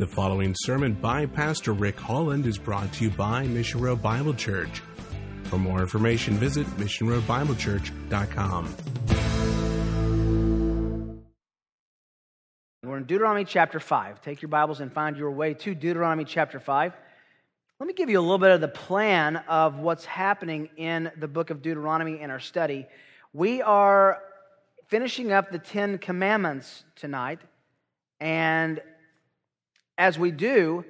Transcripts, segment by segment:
The following sermon by Pastor Rick Holland is brought to you by Mission Road Bible Church. For more information, visit missionroadbiblechurch.com. We're in Deuteronomy chapter 5. Take your Bibles and find your way to Deuteronomy chapter 5. Let me give you a little bit of the plan of what's happening in the book of Deuteronomy in our study. We are finishing up the Ten Commandments tonight, and as we do,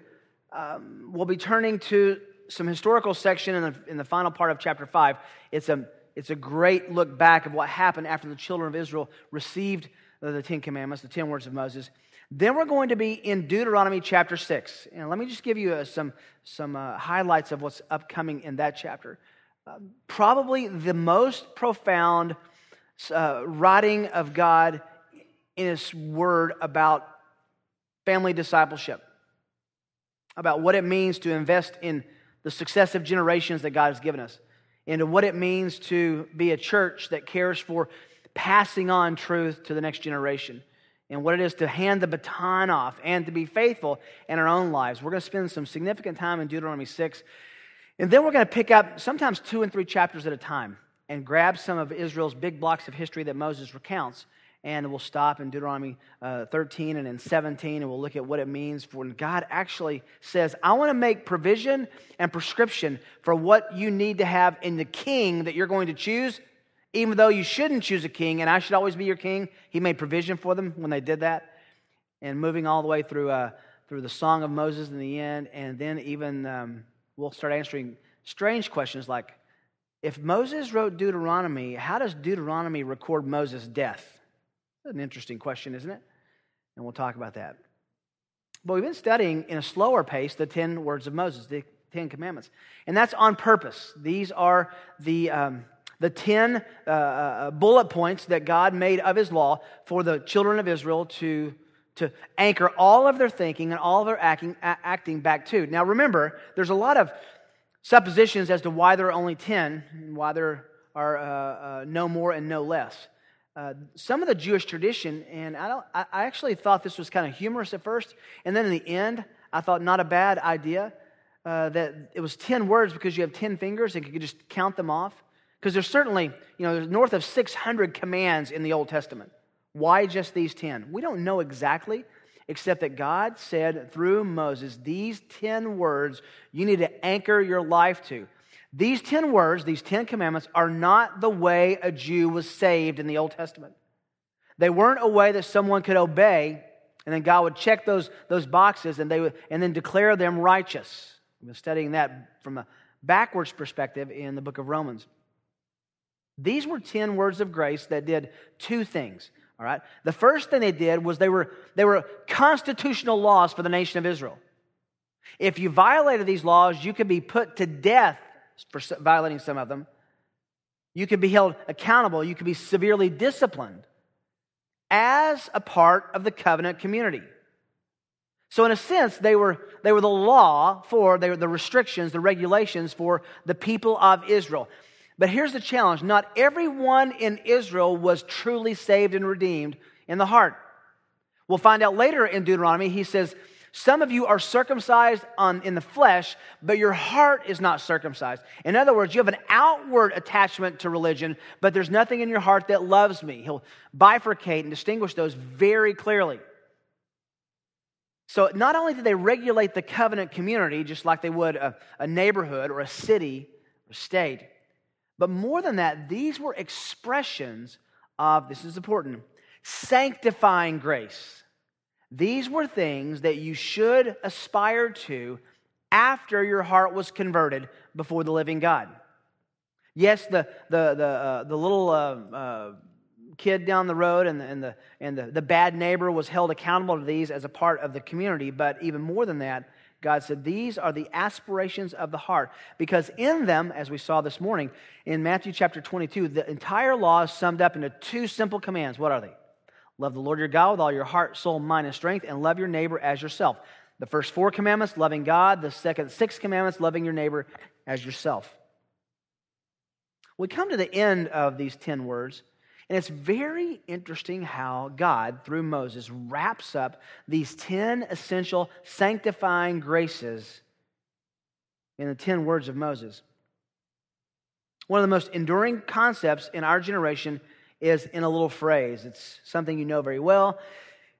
um, we'll be turning to some historical section in the, in the final part of chapter 5. It's a, it's a great look back of what happened after the children of Israel received the, Ten Commandments, the Ten Words of Moses. Then we're going to be in Deuteronomy chapter 6. And let me just give you uh, some, some uh, highlights of what's upcoming in that chapter. Uh, probably the most profound uh, writing of God in His Word about family discipleship, about what it means to invest in the successive generations that God has given us, into what it means to be a church that cares for passing on truth to the next generation, and what it is to hand the baton off and to be faithful in our own lives. We're going to spend some significant time in Deuteronomy 6. And then we're going to pick up sometimes two and three chapters at a time and grab some of Israel's big blocks of history that Moses recounts and we'll stop in Deuteronomy uh, 13 and in 17, and we'll look at what it means for when God actually says, I want to make provision and prescription for what you need to have in the king that you're going to choose, even though you shouldn't choose a king, and I should always be your king. He made provision for them when they did that. And moving all the way through, uh, through the Song of Moses in the end, and then even um, we'll start answering strange questions like, if Moses wrote Deuteronomy, how does Deuteronomy record Moses' death? An interesting question, isn't it? And we'll talk about that. But we've been studying in a slower pace the 10 words of Moses, the 10 commandments. And that's on purpose. These are the, um, the 10 uh, uh, bullet points that God made of his law for the children of Israel to, to anchor all of their thinking and all of their acting, acting back to. Now remember, there's a lot of suppositions as to why there are only 10 and why there are uh, uh no more and no less. Uh, some of the Jewish tradition, and I, don't, I actually thought this was kind of humorous at first, and then in the end, I thought not a bad idea uh, that it was 10 words because you have 10 fingers and you could just count them off. Because there's certainly, you know, there's north of 600 commands in the Old Testament. Why just these 10? We don't know exactly, except that God said through Moses, these 10 words you need to anchor your life to. These 10 words, these 10 commandments, are not the way a Jew was saved in the Old Testament. They weren't a way that someone could obey and then God would check those, those boxes and, they would, and then declare them righteous. We've been studying that from a backwards perspective in the book of Romans. These were 10 words of grace that did two things. All right. The first thing they did was they were, they were constitutional laws for the nation of Israel. If you violated these laws, you could be put to death for violating some of them. You could be held accountable. You could be severely disciplined as a part of the covenant community. So, in a sense, they were, they were the law for, they were the restrictions, the regulations for the people of Israel. But here's the challenge not everyone in Israel was truly saved and redeemed in the heart. We'll find out later in Deuteronomy, he says, some of you are circumcised on, in the flesh, but your heart is not circumcised. In other words, you have an outward attachment to religion, but there's nothing in your heart that loves me. He'll bifurcate and distinguish those very clearly. So, not only did they regulate the covenant community, just like they would a, a neighborhood or a city or state, but more than that, these were expressions of, this is important, sanctifying grace. These were things that you should aspire to after your heart was converted before the living God. Yes, the, the, the, uh, the little uh, uh, kid down the road and, the, and, the, and the, the bad neighbor was held accountable to these as a part of the community, but even more than that, God said, These are the aspirations of the heart. Because in them, as we saw this morning in Matthew chapter 22, the entire law is summed up into two simple commands. What are they? Love the Lord your God with all your heart, soul, mind, and strength, and love your neighbor as yourself. The first four commandments, loving God. The second six commandments, loving your neighbor as yourself. We come to the end of these 10 words, And it's very interesting how God, through Moses, wraps up these 10 essential sanctifying graces in the 10 words of Moses. One of the most enduring concepts in our generation is in a little phrase. It's something you know very well.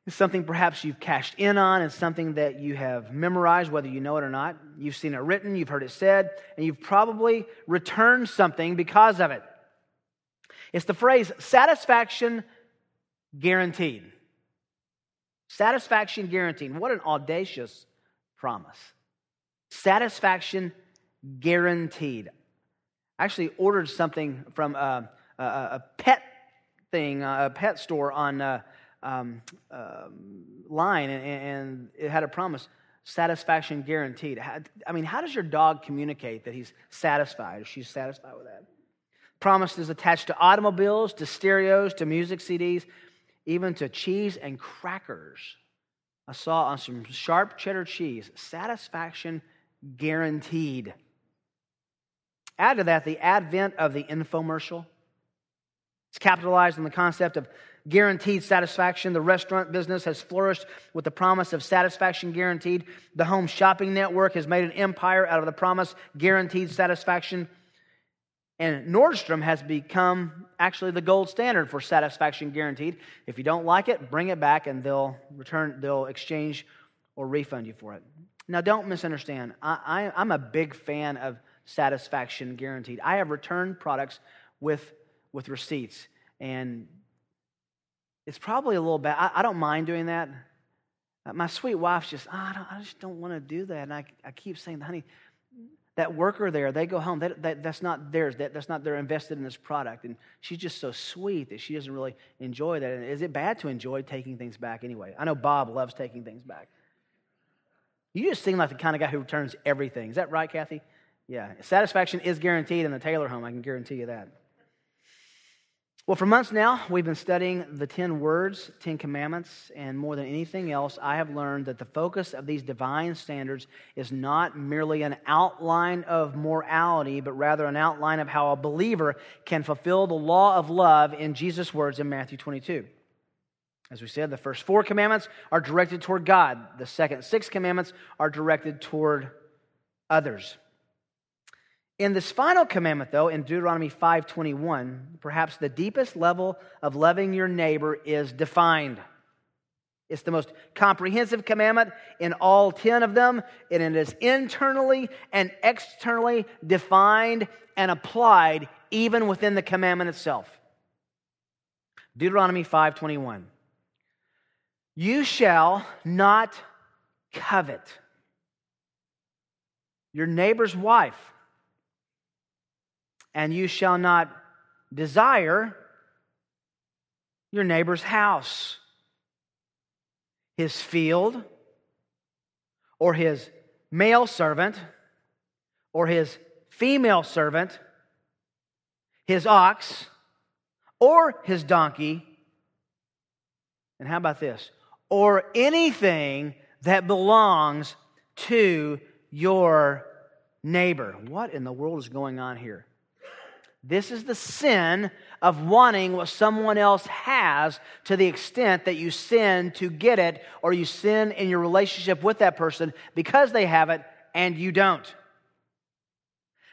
It's something perhaps you've cashed in on. It's something that you have memorized, whether you know it or not. You've seen it written, you've heard it said, and you've probably returned something because of it. It's the phrase satisfaction guaranteed. Satisfaction guaranteed. What an audacious promise. Satisfaction guaranteed. I actually ordered something from uh, a, a, a pet thing, a pet store on uh, um, uh, line, and, and it had a promise satisfaction guaranteed. I mean, how does your dog communicate that he's satisfied or she's satisfied with that? Promise is attached to automobiles, to stereos, to music CDs, even to cheese and crackers. I saw on some sharp cheddar cheese, satisfaction guaranteed. Add to that the advent of the infomercial. It's capitalized on the concept of guaranteed satisfaction. The restaurant business has flourished with the promise of satisfaction guaranteed. The home shopping network has made an empire out of the promise guaranteed satisfaction. And Nordstrom has become actually the gold standard for satisfaction guaranteed. If you don't like it, bring it back and they'll return, they'll exchange or refund you for it. Now, don't misunderstand. I, I'm a big fan of satisfaction guaranteed. I have returned products with, with receipts, and it's probably a little bad. I, I don't mind doing that. Uh, my sweet wife's just, oh, I, I, just don't want to do that. And I, I keep saying, honey, that worker there, they go home. That, that, that's not theirs. That, that's not, they're invested in this product. And she's just so sweet that she doesn't really enjoy that. And is it bad to enjoy taking things back anyway? I know Bob loves taking things back. You just seem like the kind of guy who returns everything. Is that right, Kathy? Yeah. Satisfaction is guaranteed in the Taylor home. I can guarantee you that. Well, for months now, we've been studying the 10 words, 10 commandments, and more than anything else, I have learned that the focus of these divine standards is not merely an outline of morality, but rather an outline of how a believer can fulfill the law of love in Jesus' words in Matthew 22. As we said, the first four commandments are directed toward God, the second six commandments are directed toward others. In this final commandment, though, in Deuteronomy 5:21, perhaps the deepest level of loving your neighbor is defined. It's the most comprehensive commandment in all 10 of them, and it is internally and externally defined and applied even within the commandment itself. Deuteronomy 5:21. You shall not covet your neighbor's wife and you shall not desire your neighbor's house, his field, or his male servant, or his female servant, his ox, or his donkey. And how about this? Or anything that belongs to your neighbor. What in the world is going on here? This is the sin of wanting what someone else has to the extent that you sin to get it or you sin in your relationship with that person because they have it and you don't.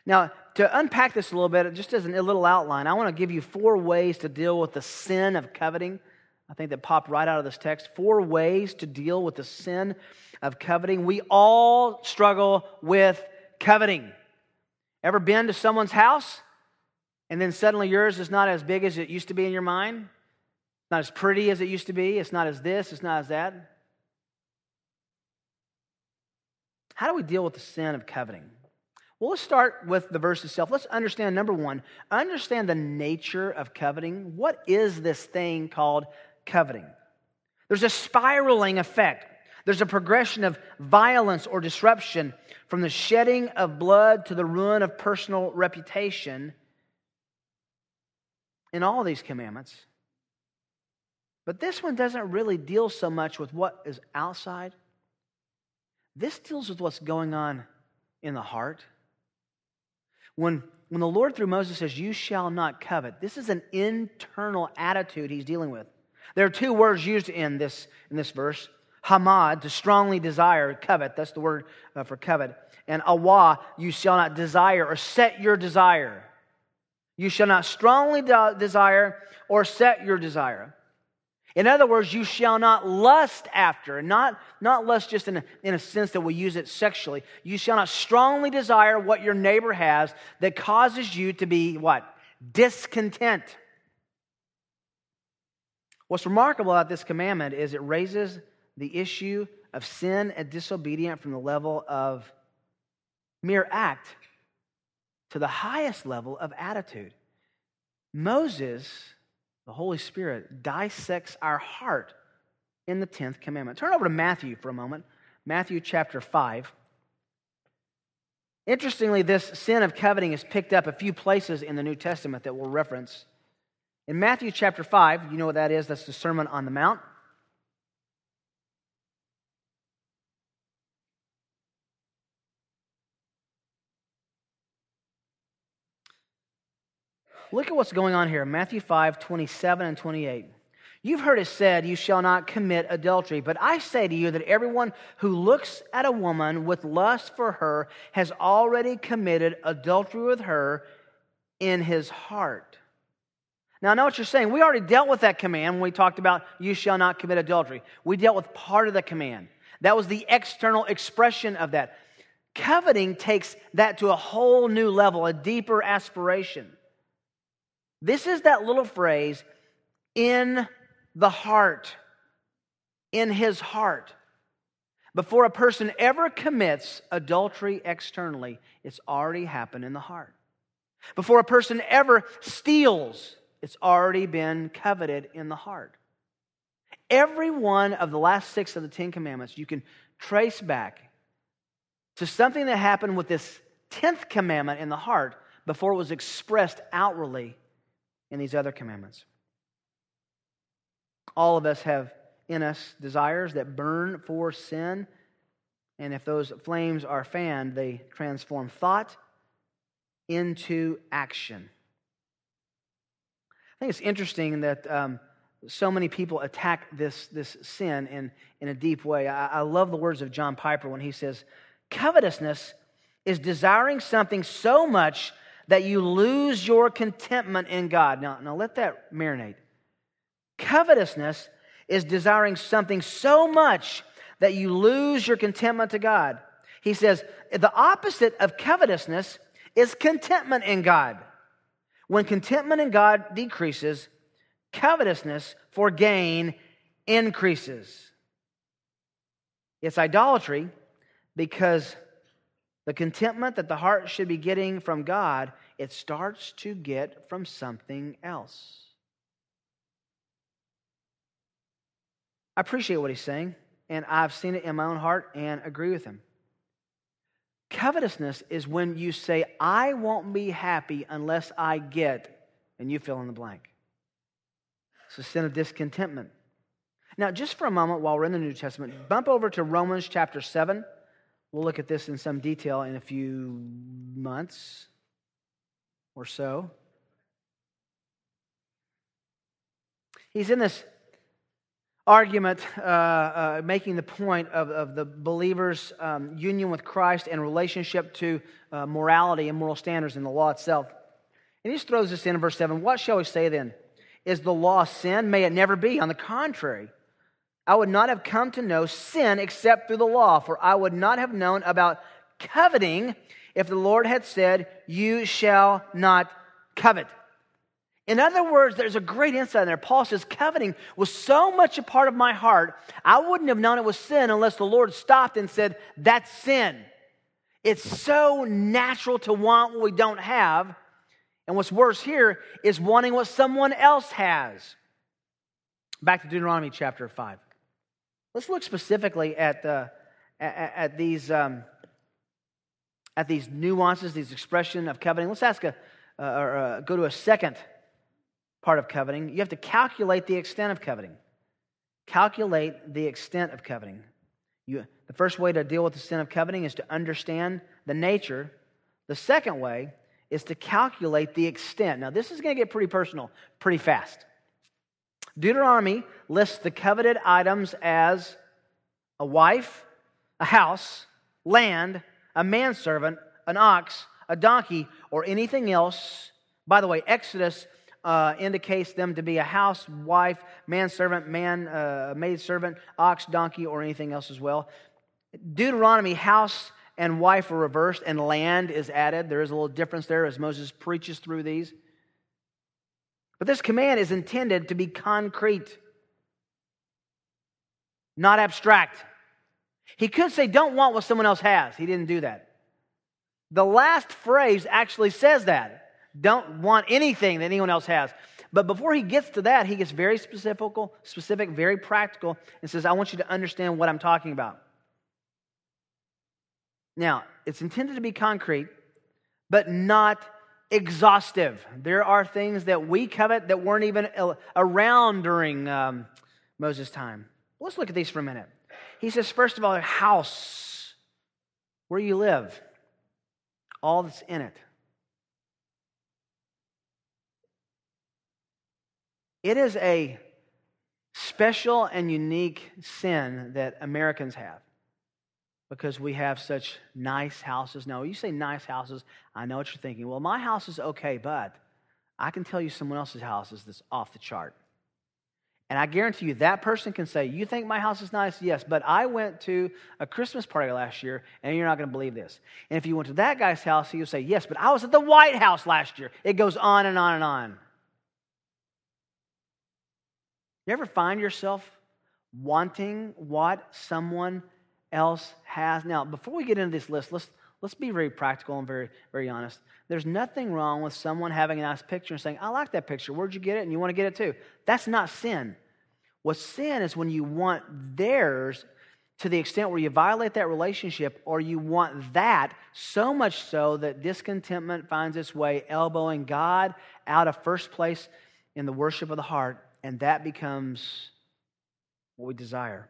Now, to unpack this a little bit, just as a little outline, I want to give you four ways to deal with the sin of coveting. I think that popped right out of this text. Four ways to deal with the sin of coveting. We all struggle with coveting. Ever been to someone's house? And then suddenly yours is not as big as it used to be in your mind, not as pretty as it used to be, it's not as this, it's not as that. How do we deal with the sin of coveting? Well, let's start with the verse itself. Let's understand number one, understand the nature of coveting. What is this thing called coveting? There's a spiraling effect. There's a progression of violence or disruption from the shedding of blood to the ruin of personal reputation in all these commandments. But this one doesn't really deal so much with what is outside. This deals with what's going on in the heart. When when the Lord through Moses says, You shall not covet, this is an internal attitude he's dealing with. There are two words used in this, in this verse hamad, to strongly desire, covet, that's the word uh, for covet, and awa, you shall not desire or set your desire. You shall not strongly de- desire or set your desire. In other words, you shall not lust after, not, not lust just in a, in a sense that we use it sexually. You shall not strongly desire what your neighbor has that causes you to be what? Discontent. What's remarkable about this commandment is it raises the issue of sin and disobedience from the level of mere act to the highest level of attitude. Moses the Holy Spirit dissects our heart in the 10th commandment. Turn over to Matthew for a moment. Matthew chapter 5. Interestingly, this sin of coveting is picked up a few places in the New Testament that we'll reference. In Matthew chapter 5, you know what that is? That's the Sermon on the Mount. Look at what's going on here Matthew 5 27 and 28. You've heard it said, You shall not commit adultery. But I say to you that everyone who looks at a woman with lust for her has already committed adultery with her in his heart. Now, I know what you're saying. We already dealt with that command when we talked about, You shall not commit adultery. We dealt with part of the command. That was the external expression of that. Coveting takes that to a whole new level, a deeper aspiration. This is that little phrase, in the heart. In his heart. Before a person ever commits adultery externally, it's already happened in the heart. Before a person ever steals, it's already been coveted in the heart. Every one of the last six of the Ten Commandments you can trace back to something that happened with this tenth commandment in the heart before it was expressed outwardly in these other commandments. All of us have in us desires that burn for sin. And if those flames are fanned, they transform thought into action. I think it's interesting that um, so many people attack this, this sin in, in a deep way. I, I love the words of John Piper when he says, Covetousness is desiring something so much that you lose your contentment in God. Now, now let that marinate. Covetousness is desiring something so much that you lose your contentment to God. He says the opposite of covetousness is contentment in God. When contentment in God decreases, covetousness for gain increases. It's idolatry because the contentment that the heart should be getting from God, it starts to get from something else. I appreciate what he's saying, and I've seen it in my own heart and agree with him. Covetousness is when you say, I won't be happy unless I get, and you fill in the blank. It's a sin of discontentment. Now, just for a moment while we're in the New Testament, bump over to Romans chapter 7. We'll look at this in some detail in a few months or so. He's in this argument uh, uh, making the point of, of the believer's um, union with Christ and relationship to uh, morality and moral standards in the law itself. And he just throws this in in verse 7. What shall we say then? Is the law sin? May it never be. On the contrary, I would not have come to know sin except through the law, for I would not have known about coveting if the Lord had said, You shall not covet. In other words, there's a great insight in there. Paul says, Coveting was so much a part of my heart, I wouldn't have known it was sin unless the Lord stopped and said, That's sin. It's so natural to want what we don't have. And what's worse here is wanting what someone else has. Back to Deuteronomy chapter 5. Let's look specifically at, the, at, at these, um, at these nuances, these expression of coveting. Let's ask a, uh, or uh, go to a second part of coveting. You have to calculate the extent of coveting. Calculate the extent of coveting. You, the first way to deal with the sin of coveting is to understand the nature. The second way is to calculate the extent. Now, this is going to get pretty personal pretty fast. Deuteronomy lists the coveted items as a wife, a house, land, a manservant, an ox, a donkey, or anything else. By the way, Exodus uh, indicates them to be a house, wife, manservant, man, uh, maidservant, ox, donkey, or anything else as well. Deuteronomy, house and wife are reversed, and land is added. There is a little difference there as Moses preaches through these. But this command is intended to be concrete, not abstract. He could say, Don't want what someone else has. He didn't do that. The last phrase actually says that. Don't want anything that anyone else has. But before he gets to that, he gets very specific, specific, very practical, and says, I want you to understand what I'm talking about. Now, it's intended to be concrete, but not exhaustive. There are things that we covet that weren't even around during um, Moses' time. Let's look at these for a minute. He says, first of all, house where you live, all that's in it. It is a special and unique sin that Americans have because we have such nice houses. Now, you say nice houses, I know what you're thinking. Well, my house is okay, but I can tell you someone else's house is this off the chart. And I guarantee you that person can say, You think my house is nice? Yes, but I went to a Christmas party last year, and you're not going to believe this. And if you went to that guy's house, he'll say, Yes, but I was at the White House last year. It goes on and on and on. You ever find yourself wanting what someone else has. Now, before we get into this list, let's, let's be very practical and very, very honest. There's nothing wrong with someone having a nice picture and saying, I like that picture. Where'd you get it? And you want to get it too. That's not sin. What sin is when you want theirs to the extent where you violate that relationship or you want that so much so that discontentment finds its way elbowing God out of first place in the worship of the heart, and that becomes what we desire.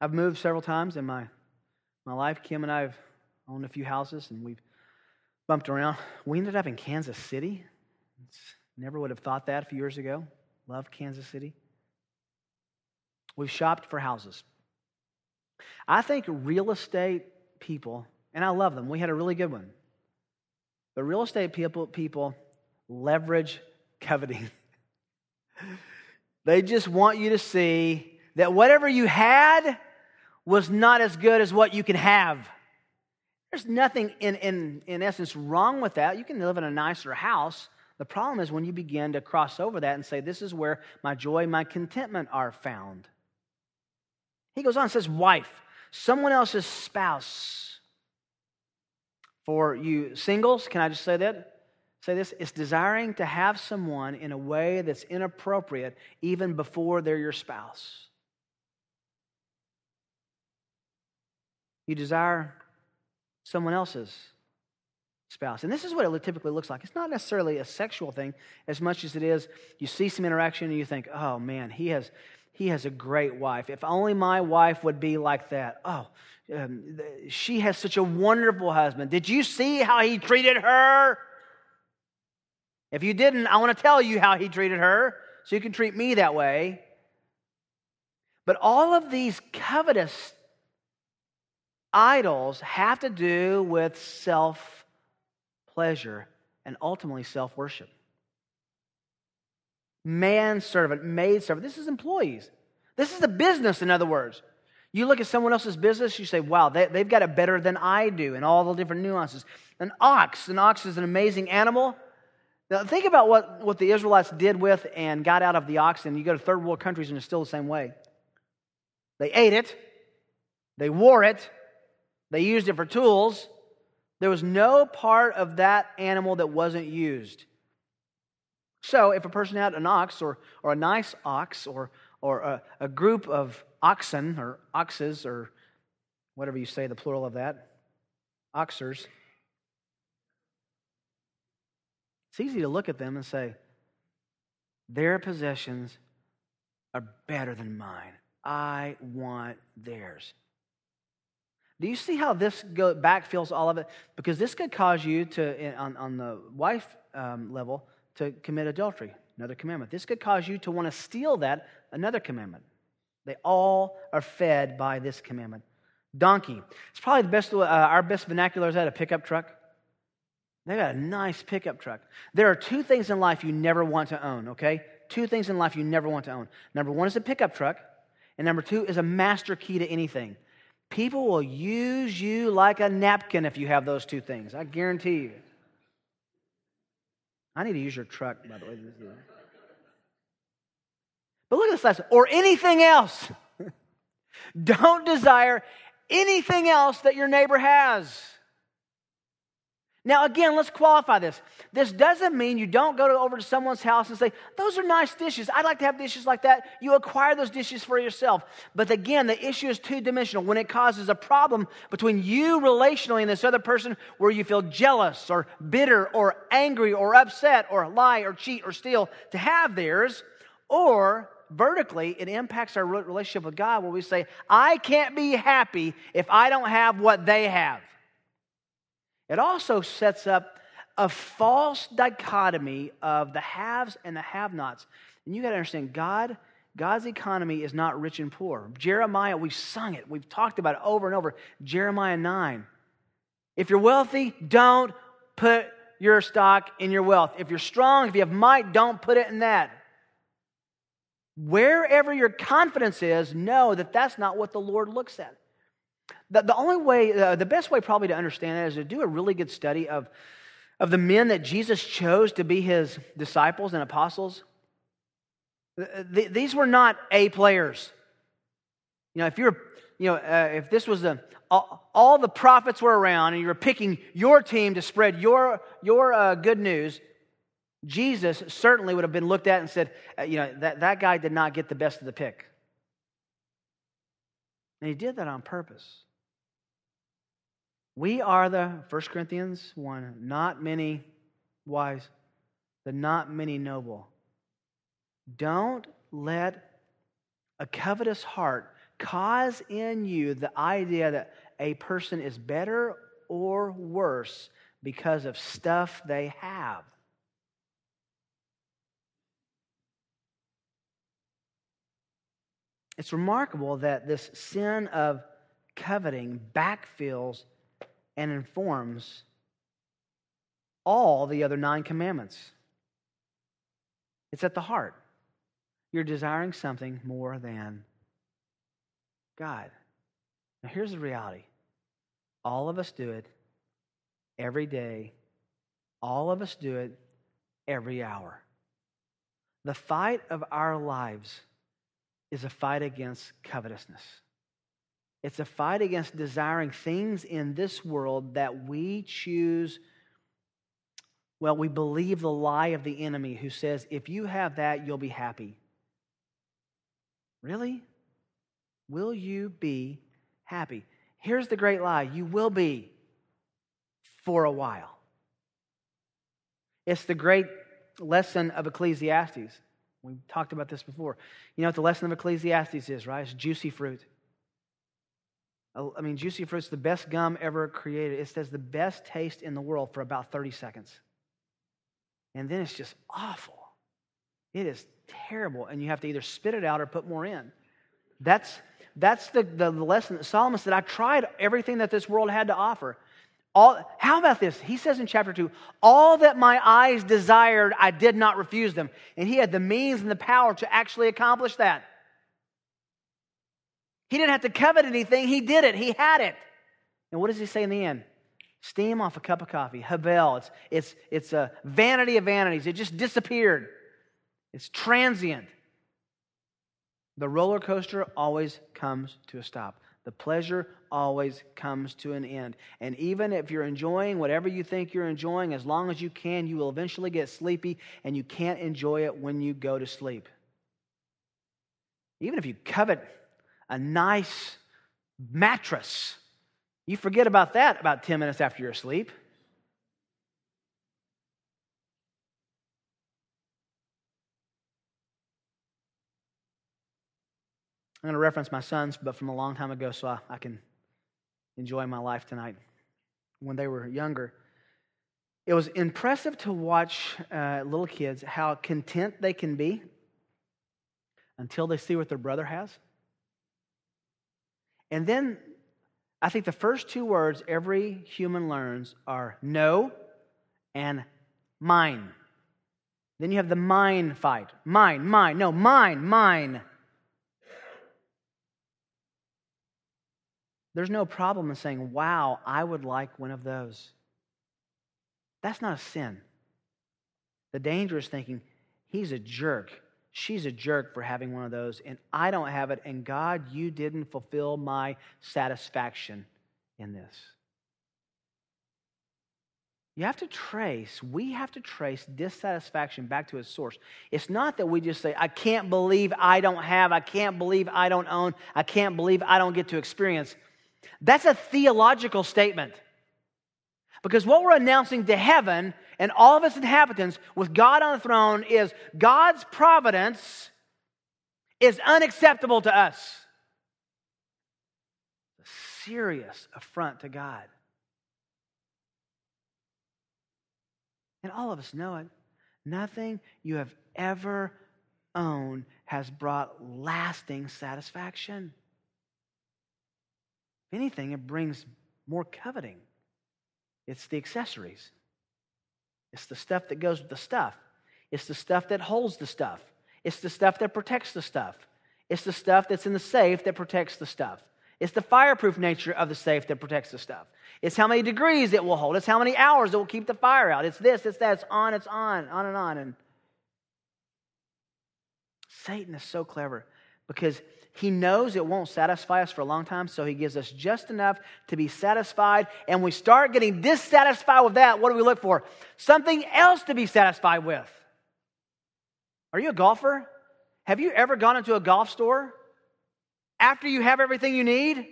I've moved several times in my, my life. Kim and I have owned a few houses and we've bumped around. We ended up in Kansas City. It's, never would have thought that a few years ago. Love Kansas City. We've shopped for houses. I think real estate people, and I love them, we had a really good one. But real estate people, people leverage coveting. they just want you to see that whatever you had was not as good as what you can have. There's nothing, in, in, in essence, wrong with that. You can live in a nicer house. The problem is when you begin to cross over that and say, This is where my joy, my contentment are found. He goes on and says, Wife, someone else's spouse. For you singles, can I just say that? Say this it's desiring to have someone in a way that's inappropriate even before they're your spouse. You desire someone else's spouse. And this is what it typically looks like. It's not necessarily a sexual thing as much as it is you see some interaction and you think, oh man, he has, he has a great wife. If only my wife would be like that. Oh, um, she has such a wonderful husband. Did you see how he treated her? If you didn't, I want to tell you how he treated her so you can treat me that way. But all of these covetous idols have to do with self pleasure and ultimately self worship. Man servant, maid servant. This is employees. This is a business, in other words. You look at someone else's business, you say, wow, they, have got it better than I do, and all the different nuances. An ox, an ox is an amazing animal. Now, think about what, what the Israelites did with and got out of the ox, and you go to third world countries, and it's still the same way. They ate it, they wore it, they used it for tools. There was no part of that animal that wasn't used. So, if a person had an ox or, or a nice ox or, or a, a group of oxen or oxes or whatever you say, the plural of that, oxers, it's easy to look at them and say, their possessions are better than mine. I want theirs. Do you see how this go, backfills all of it? Because this could cause you to, on, on the wife um, level, to commit adultery, another commandment. This could cause you to want to steal that, another commandment. They all are fed by this commandment. Donkey. It's probably the best, uh, our best vernacular is that a pickup truck. They got a nice pickup truck. There are two things in life you never want to own, okay? Two things in life you never want to own. Number one is a pickup truck, and number two is a master key to anything. People will use you like a napkin if you have those two things. I guarantee you. I need to use your truck, by the way. But look at this last or anything else. Don't desire anything else that your neighbor has. Now, again, let's qualify this. This doesn't mean you don't go to, over to someone's house and say, Those are nice dishes. I'd like to have dishes like that. You acquire those dishes for yourself. But again, the issue is two dimensional. When it causes a problem between you relationally and this other person where you feel jealous or bitter or angry or upset or lie or cheat or steal to have theirs, or vertically, it impacts our relationship with God where we say, I can't be happy if I don't have what they have. It also sets up a false dichotomy of the haves and the have nots. And you got to understand, God, God's economy is not rich and poor. Jeremiah, we've sung it, we've talked about it over and over. Jeremiah 9. If you're wealthy, don't put your stock in your wealth. If you're strong, if you have might, don't put it in that. Wherever your confidence is, know that that's not what the Lord looks at. The, the only way, uh, the best way probably to understand that is to do a really good study of, of the men that Jesus chose to be his disciples and apostles. The, these were not A players. You know, if you're, you know, uh, if this was a, all, all, the prophets were around and you were picking your team to spread your, your uh, good news, Jesus certainly would have been looked at and said, uh, you know, that, that guy did not get the best of the pick. And he did that on purpose. We are the, 1 Corinthians 1, not many wise, the not many noble. Don't let a covetous heart cause in you the idea that a person is better or worse because of stuff they have. It's remarkable that this sin of coveting backfills and informs all the other nine commandments. It's at the heart. You're desiring something more than God. Now, here's the reality all of us do it every day, all of us do it every hour. The fight of our lives is a fight against covetousness. It's a fight against desiring things in this world that we choose. Well, we believe the lie of the enemy who says, if you have that, you'll be happy. Really? Will you be happy? Here's the great lie you will be for a while. It's the great lesson of Ecclesiastes. We've talked about this before. You know what the lesson of Ecclesiastes is, right? It's juicy fruit. I mean, juicy fruit's the best gum ever created. It says the best taste in the world for about 30 seconds. And then it's just awful. It is terrible. And you have to either spit it out or put more in. That's, that's the, the, lesson that Solomon said. I tried everything that this world had to offer. All, how about this? He says in chapter 2 All that my eyes desired, I did not refuse them. And he had the means and the power to actually accomplish that. He didn't have to covet anything, he did it, he had it. And what does he say in the end? Steam off a cup of coffee. Havel. It's, it's, it's a vanity of vanities. It just disappeared. It's transient. The roller coaster always comes to a stop. The pleasure always comes to an end. And even if you're enjoying whatever you think you're enjoying, as long as you can, you will eventually get sleepy and you can't enjoy it when you go to sleep. Even if you covet a nice mattress, you forget about that about 10 minutes after you're asleep. I'm going to reference my sons, but from a long time ago, so I, I can enjoy my life tonight when they were younger. It was impressive to watch uh, little kids how content they can be until they see what their brother has. And then I think the first two words every human learns are no and mine. Then you have the mine fight. Mine, mine, no, mine, mine. There's no problem in saying, wow, I would like one of those. That's not a sin. The danger is thinking, he's a jerk. She's a jerk for having one of those, and I don't have it, and God, you didn't fulfill my satisfaction in this. You have to trace, we have to trace dissatisfaction back to its source. It's not that we just say, I can't believe I don't have, I can't believe I don't own, I can't believe I don't get to experience. That's a theological statement. Because what we're announcing to heaven and all of its inhabitants with God on the throne is God's providence is unacceptable to us. A serious affront to God. And all of us know it. Nothing you have ever owned has brought lasting satisfaction. If anything, it brings more coveting. It's the accessories, it's the stuff that goes with the stuff, it's the stuff that holds the stuff, it's the stuff that protects the stuff, it's the stuff that's in the safe that protects the stuff. It's the fireproof nature of the safe that protects the stuff. It's how many degrees it will hold. It's how many hours it will keep the fire out. It's this, it's that, it's on, it's on, on and on. And Satan is so clever because he knows it won't satisfy us for a long time, so he gives us just enough to be satisfied. And we start getting dissatisfied with that. What do we look for? Something else to be satisfied with. Are you a golfer? Have you ever gone into a golf store after you have everything you need?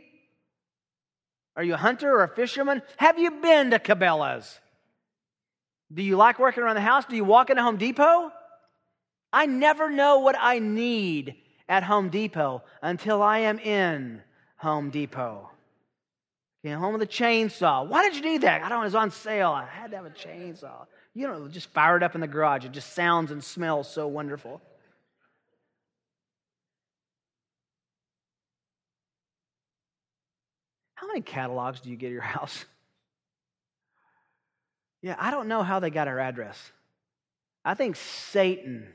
Are you a hunter or a fisherman? Have you been to Cabela's? Do you like working around the house? Do you walk into Home Depot? I never know what I need at Home Depot until I am in Home Depot. Came home with a chainsaw. Why did you need that? I don't know, it was on sale. I had to have a chainsaw. You know, just fire it up in the garage. It just sounds and smells so wonderful. How many catalogs do you get at your house? Yeah, I don't know how they got our address. I think Satan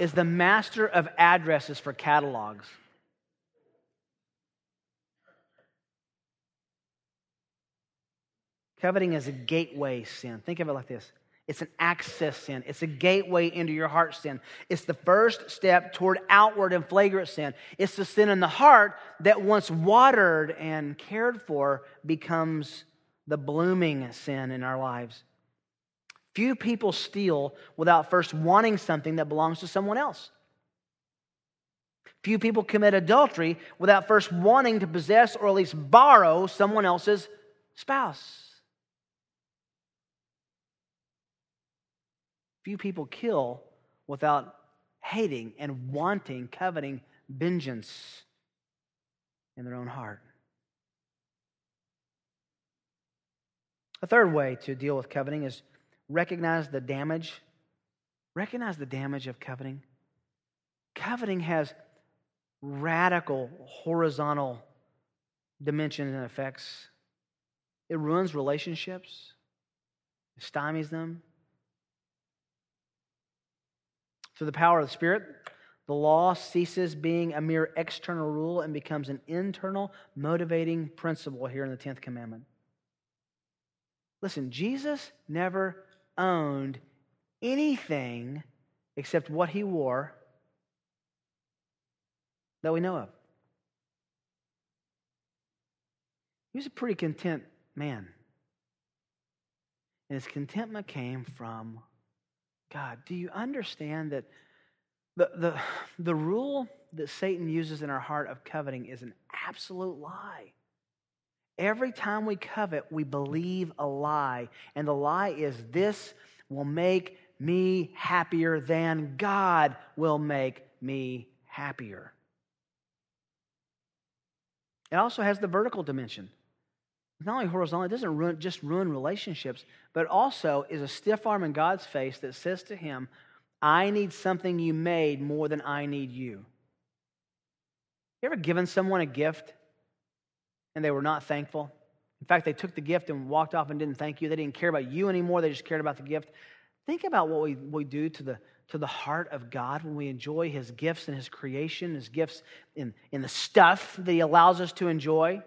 is the master of addresses for catalogs. Coveting is a gateway sin. Think of it like this it's an access sin. It's a gateway into your heart sin. It's the first step toward outward and flagrant sin. It's the sin in the heart that once watered and cared for becomes the blooming sin in our lives. Few people steal without first wanting something that belongs to someone else. Few people commit adultery without first wanting to possess or at least borrow someone else's spouse. Few people kill without hating and wanting, coveting vengeance in their own heart. A third way to deal with coveting is recognize the damage. Recognize the damage of coveting. Coveting has radical horizontal dimensions and effects. It ruins relationships, it stymies them, Through the power of the Spirit, the law ceases being a mere external rule and becomes an internal motivating principle here in the 10th commandment. Listen, Jesus never owned anything except what he wore that we know of. He was a pretty content man. And his contentment came from God, do you understand that the, the, the rule that Satan uses in our heart of coveting is an absolute lie? Every time we covet, we believe a lie. And the lie is this will make me happier than God will make me happier. It also has the vertical dimension. Not only horizontal, it doesn't ruin, just ruin relationships, but also is a stiff arm in God's face that says to him, I need something you made more than I need you. Have you ever given someone a gift and they were not thankful? In fact, they took the gift and walked off and didn't thank you. They didn't care about you anymore, they just cared about the gift. Think about what we, we do to the, to the heart of God when we enjoy His gifts and His creation, His gifts in, in the stuff that He allows us to enjoy.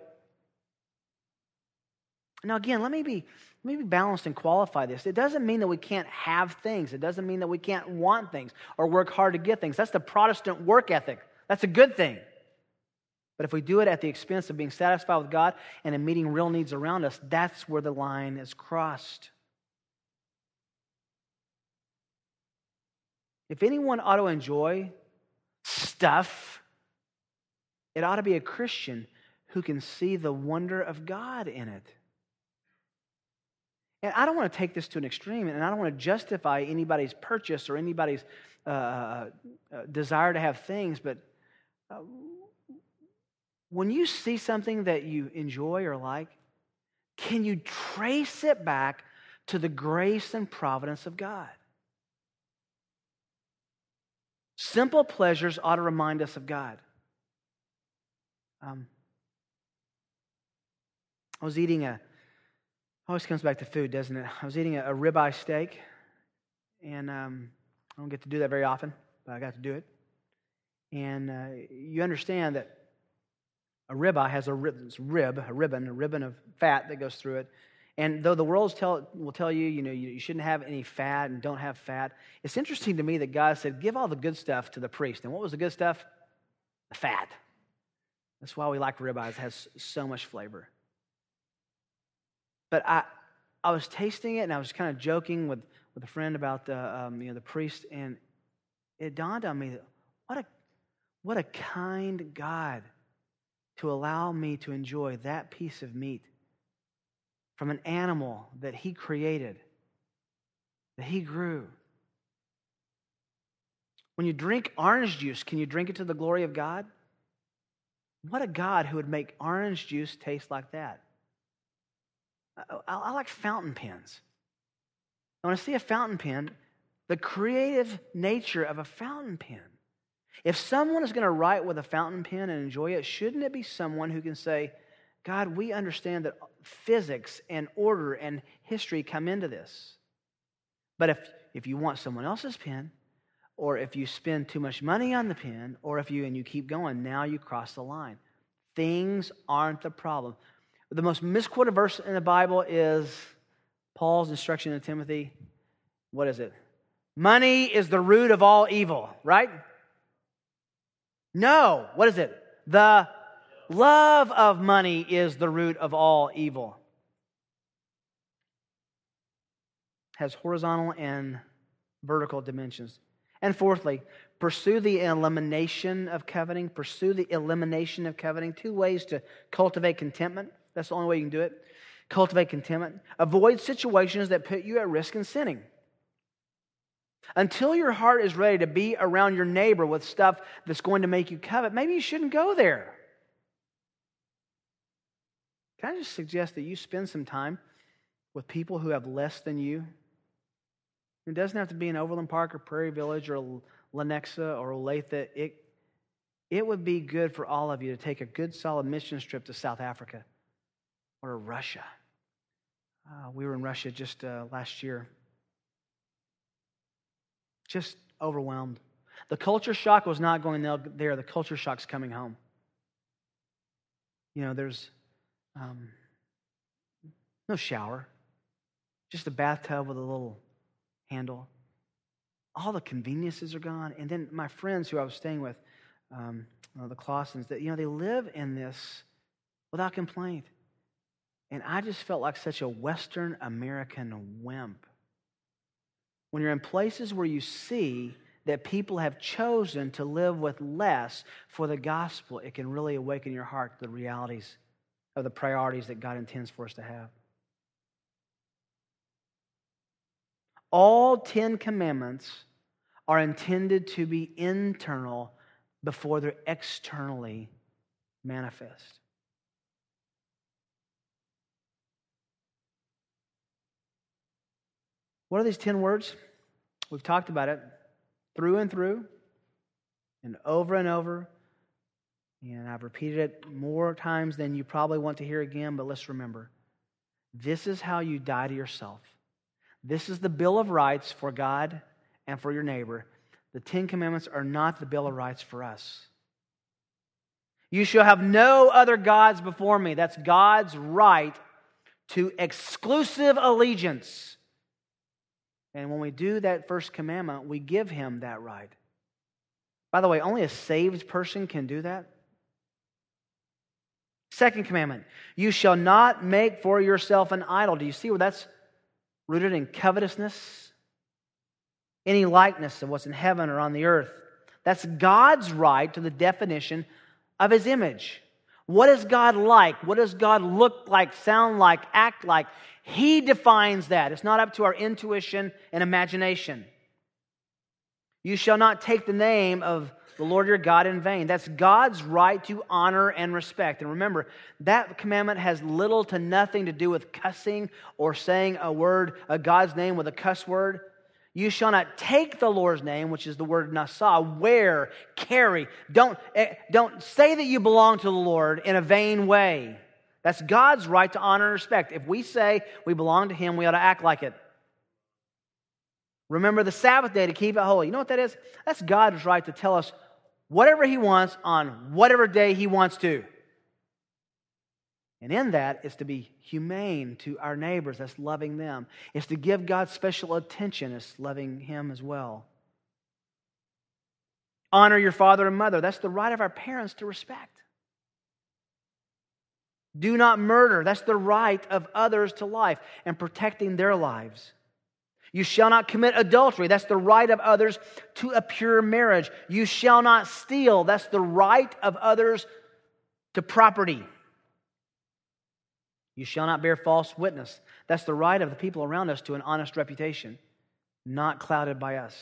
Now, again, let me be let me be balanced and qualify this. It doesn't mean that we can't have things. It doesn't mean that we can't want things or work hard to get things. That's the Protestant work ethic. That's a good thing. But if we do it at the expense of being satisfied with God and in meeting real needs around us, that's where the line is crossed. If anyone ought to enjoy stuff, it ought to be a Christian who can see the wonder of God in it. And I don't want to take this to an extreme, and I don't want to justify anybody's purchase or anybody's uh, uh, uh, desire to have things, but uh, when you see something that you enjoy or like, can you trace it back to the grace and providence of God? Simple pleasures ought to remind us of God. Um, I was eating a Always comes back to food, doesn't it? I was eating a, a ribeye steak, and um, I don't get to do that very often, but I got to do it. And uh, you understand that a ribeye has a rib, rib, a ribbon, a ribbon of fat that goes through it. And though the world tell, will tell you, you know, you, you shouldn't have any fat and don't have fat, it's interesting to me that God said, give all the good stuff to the priest. And what was the good stuff? The fat. That's why we like ribeyes. It has so much flavor. But I, I was tasting it and I was kind of joking with, with a friend about the, um, you know, the priest, and it dawned on me that what a, what a kind God to allow me to enjoy that piece of meat from an animal that he created, that he grew. When you drink orange juice, can you drink it to the glory of God? What a God who would make orange juice taste like that. I, I like fountain pens. I want to see a fountain pen, the creative nature of a fountain pen. If someone is going to write with a fountain pen and enjoy it, shouldn't it be someone who can say, God, we understand that physics and order and history come into this. But if, if you want someone else's pen, or if you spend too much money on the pen, or if you and you keep going, now you cross the line. Things aren't the problem. The most misquoted verse in the Bible is Paul's instruction to Timothy. What is it? Money is the root of all evil, right? No. What is it? The love of money is the root of all evil. Has horizontal and vertical dimensions. And fourthly, pursue the elimination of coveting. Pursue the elimination of coveting. Two ways to cultivate contentment. That's the only way you can do it. Cultivate contentment. Avoid situations that put you at risk in sinning. Until your heart is ready to be around your neighbor with stuff that's going to make you covet, maybe you shouldn't go there. Can I just suggest that you spend some time with people who have less than you? It doesn't have to be in Overland Park or Prairie Village or Lenexa or Olathe. It, it would be good for all of you to take a good, solid mission trip to South Africa or Russia. Uh, we were in Russia just uh, last year. Just overwhelmed. The culture shock was not going there, the culture shock's coming home. You know, there's um, no shower, just a bathtub with a little handle. All the conveniences are gone. And then my friends who I was staying with, um, the Clausens, that you know they live in this without complaint. And I just felt like such a Western American wimp. When you're in places where you see that people have chosen to live with less for the gospel, it can really awaken your heart to the realities of the priorities that God intends for us to have. All Ten Commandments are intended to be internal before they're externally manifest. What are these 10 words? We've talked about it through and through and over and over. And I've repeated it more times than you probably want to hear again, but let's remember this is how you die to yourself. This is the Bill of Rights for God and for your neighbor. The Ten Commandments are not the Bill of Rights for us. You shall have no other gods before me. That's God's right to exclusive allegiance. And when we do that first commandment, we give him that right. By the way, only a saved person can do that. Second commandment, you shall not make for yourself an idol. Do you see where that's rooted in covetousness? Any likeness of what's in heaven or on the earth. That's God's right to the definition of his image. What is God like? What does God look like, sound like, act like? He defines that. It's not up to our intuition and imagination. You shall not take the name of the Lord your God in vain. That's God's right to honor and respect. And remember, that commandment has little to nothing to do with cussing or saying a word, a God's name with a cuss word. You shall not take the Lord's name, which is the word nasa, wear, carry. Don't, eh, don't say that you belong to the Lord in a vain way. That's God's right to honor and respect. If we say we belong to Him, we ought to act like it. Remember the Sabbath day to keep it holy. You know what that is? That's God's right to tell us whatever He wants on whatever day He wants to. And in that is to be humane to our neighbors, that's loving them. It's to give God special attention, it's loving Him as well. Honor your father and mother, that's the right of our parents to respect. Do not murder, that's the right of others to life and protecting their lives. You shall not commit adultery. That's the right of others to a pure marriage. You shall not steal. That's the right of others to property. You shall not bear false witness. That's the right of the people around us to an honest reputation, not clouded by us.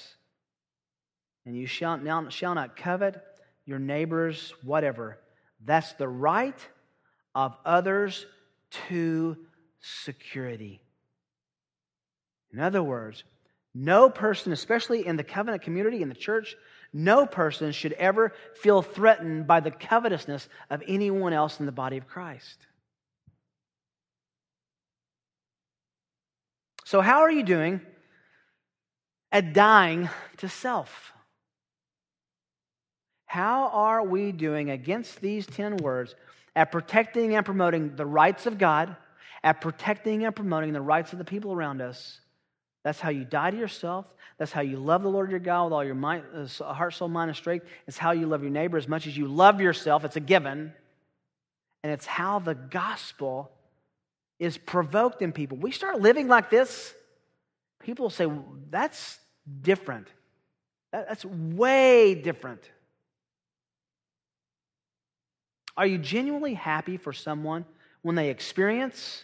And you shall, shall not covet your neighbor's whatever. That's the right of others to security. In other words, no person, especially in the covenant community, in the church, no person should ever feel threatened by the covetousness of anyone else in the body of Christ. So, how are you doing at dying to self? How are we doing against these 10 words at protecting and promoting the rights of God, at protecting and promoting the rights of the people around us? That's how you die to yourself. That's how you love the Lord your God with all your mind, uh, heart, soul, mind, and strength. It's how you love your neighbor as much as you love yourself. It's a given. And it's how the gospel is provoked in people. We start living like this, people say, that's different. That's way different. Are you genuinely happy for someone when they experience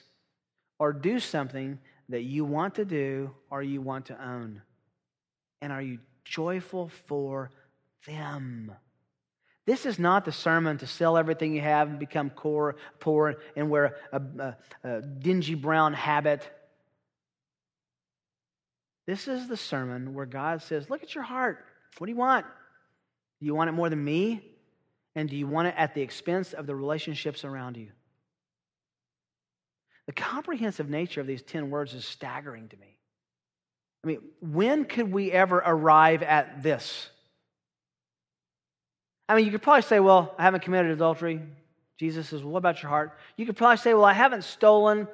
or do something that you want to do or you want to own? And are you joyful for them? This is not the sermon to sell everything you have and become poor, poor and wear a, a, a dingy brown habit this is the sermon where God says, Look at your heart. What do you want? Do you want it more than me? And do you want it at the expense of the relationships around you? The comprehensive nature of these 10 words is staggering to me. I mean, when could we ever arrive at this? I mean, you could probably say, Well, I haven't committed adultery. Jesus says, well, What about your heart? You could probably say, Well, I haven't stolen.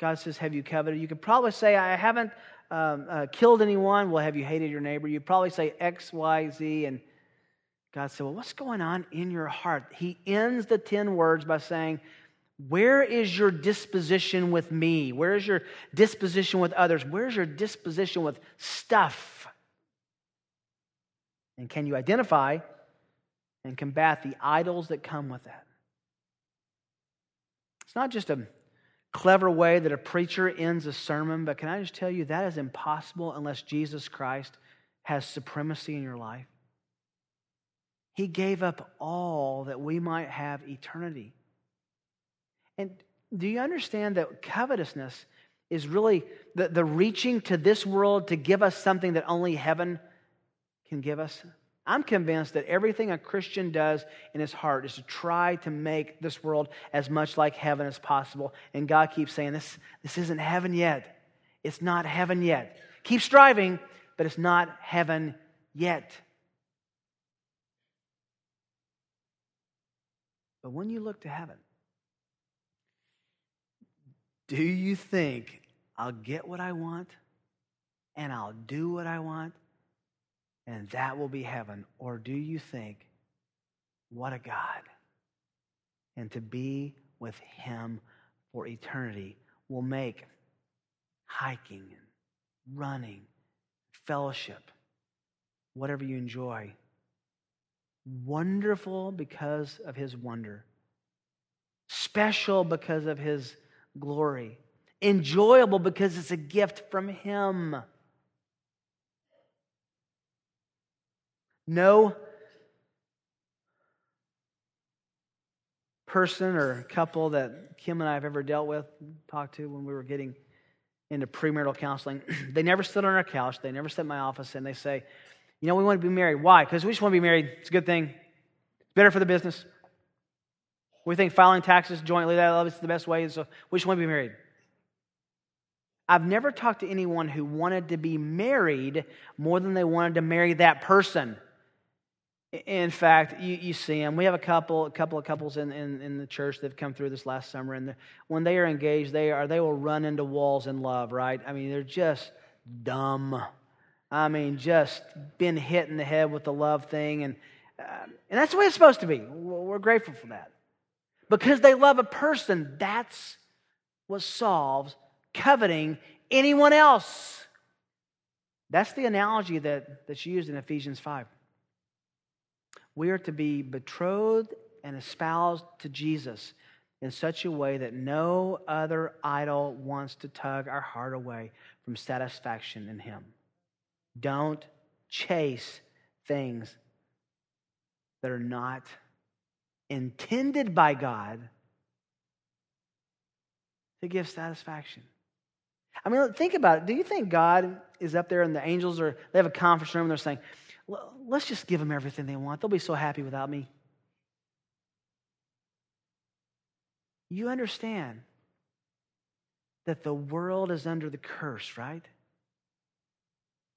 God says, Have you coveted? You could probably say, I haven't um, uh, killed anyone. Well, have you hated your neighbor? You'd probably say X, Y, Z. And God said, Well, what's going on in your heart? He ends the 10 words by saying, Where is your disposition with me? Where is your disposition with others? Where's your disposition with stuff? And can you identify and combat the idols that come with that? It's not just a clever way that a preacher ends a sermon, but can I just tell you that is impossible unless Jesus Christ has supremacy in your life? He gave up all that we might have eternity. And do you understand that covetousness is really the, the reaching to this world to give us something that only heaven can give us. I'm convinced that everything a Christian does in his heart is to try to make this world as much like heaven as possible. And God keeps saying, This, this isn't heaven yet. It's not heaven yet. Keep striving, but it's not heaven yet. But when you look to heaven, do you think I'll get what I want and I'll do what I want and that will be heaven? Or do you think, what a God? And to be with Him for eternity will make hiking and running, fellowship, whatever you enjoy, wonderful because of His wonder, special because of His glory, enjoyable because it's a gift from Him. No person or couple that Kim and I have ever dealt with, talked to when we were getting into premarital counseling, they never sit on our couch, they never sit in my office, and they say, You know, we want to be married. Why? Because we just want to be married. It's a good thing, it's better for the business. We think filing taxes jointly, that is the best way, so we just want to be married. I've never talked to anyone who wanted to be married more than they wanted to marry that person. In fact, you, you see them. We have a couple, a couple of couples in, in, in the church that have come through this last summer, and when they are engaged, they are they will run into walls in love. Right? I mean, they're just dumb. I mean, just been hit in the head with the love thing, and uh, and that's the way it's supposed to be. We're grateful for that because they love a person. That's what solves coveting anyone else. That's the analogy that, that's used in Ephesians 5. We are to be betrothed and espoused to Jesus in such a way that no other idol wants to tug our heart away from satisfaction in Him. Don't chase things that are not intended by God to give satisfaction. I mean, think about it. Do you think God is up there and the angels are, they have a conference room and they're saying, let's just give them everything they want. They'll be so happy without me. You understand that the world is under the curse, right?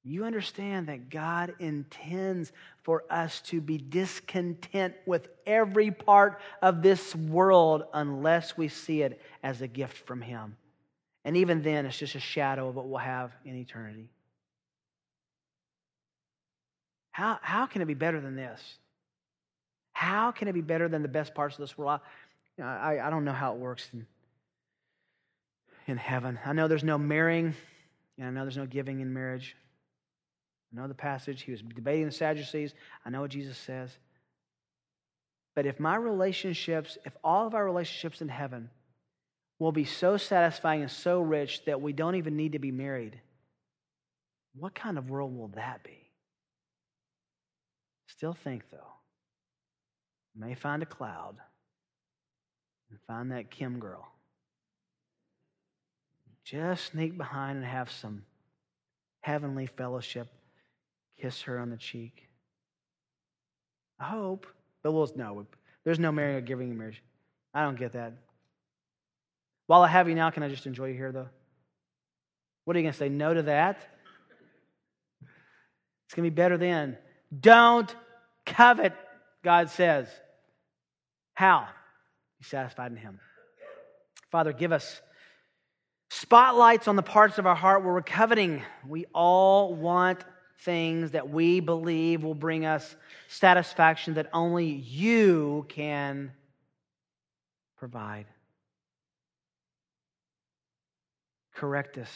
You understand that God intends for us to be discontent with every part of this world unless we see it as a gift from Him. And even then, it's just a shadow of what we'll have in eternity. How, how can it be better than this? How can it be better than the best parts of this world? I, I, I don't know how it works in, in heaven. I know there's no marrying, and I know there's no giving in marriage. I know the passage. He was debating the Sadducees. I know what Jesus says. But if my relationships, if all of our relationships in heaven will be so satisfying and so rich that we don't even need to be married, what kind of world will that be? Still think, though. may find a cloud and find that Kim girl. Just sneak behind and have some heavenly fellowship. Kiss her on the cheek. I hope. But we'll no. There's no marrying or giving in marriage. I don't get that. While I have you now, can I just enjoy you here, though? What are you going to say? No to that? It's going to be better then. Don't covet, God says. How? Be satisfied in Him. Father, give us spotlights on the parts of our heart where we're coveting. We all want things that we believe will bring us satisfaction that only you can provide. Correct us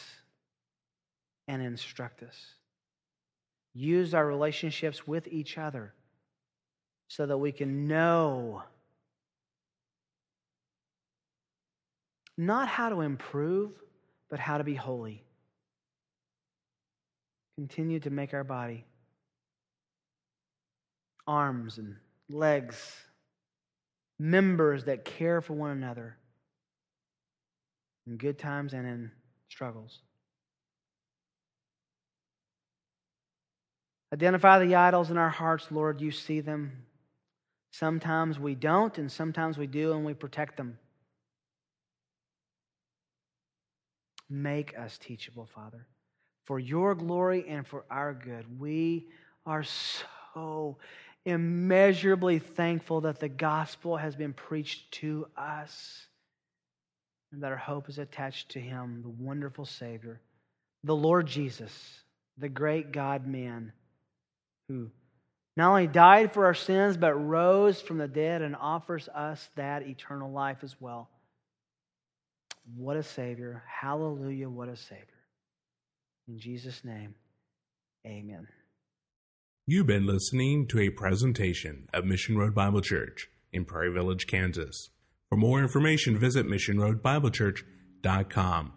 and instruct us. Use our relationships with each other so that we can know not how to improve, but how to be holy. Continue to make our body arms and legs, members that care for one another in good times and in struggles. Identify the idols in our hearts, Lord. You see them. Sometimes we don't, and sometimes we do, and we protect them. Make us teachable, Father. For your glory and for our good. We are so immeasurably thankful that the gospel has been preached to us and that our hope is attached to him, the wonderful Savior, the Lord Jesus, the great God man who not only died for our sins, but rose from the dead and offers us that eternal life as well. What a Savior. Hallelujah. What a Savior. In Jesus' name, amen. You've been listening to a presentation of Mission Road Bible Church in Prairie Village, Kansas. For more information, visit missionroadbiblechurch.com.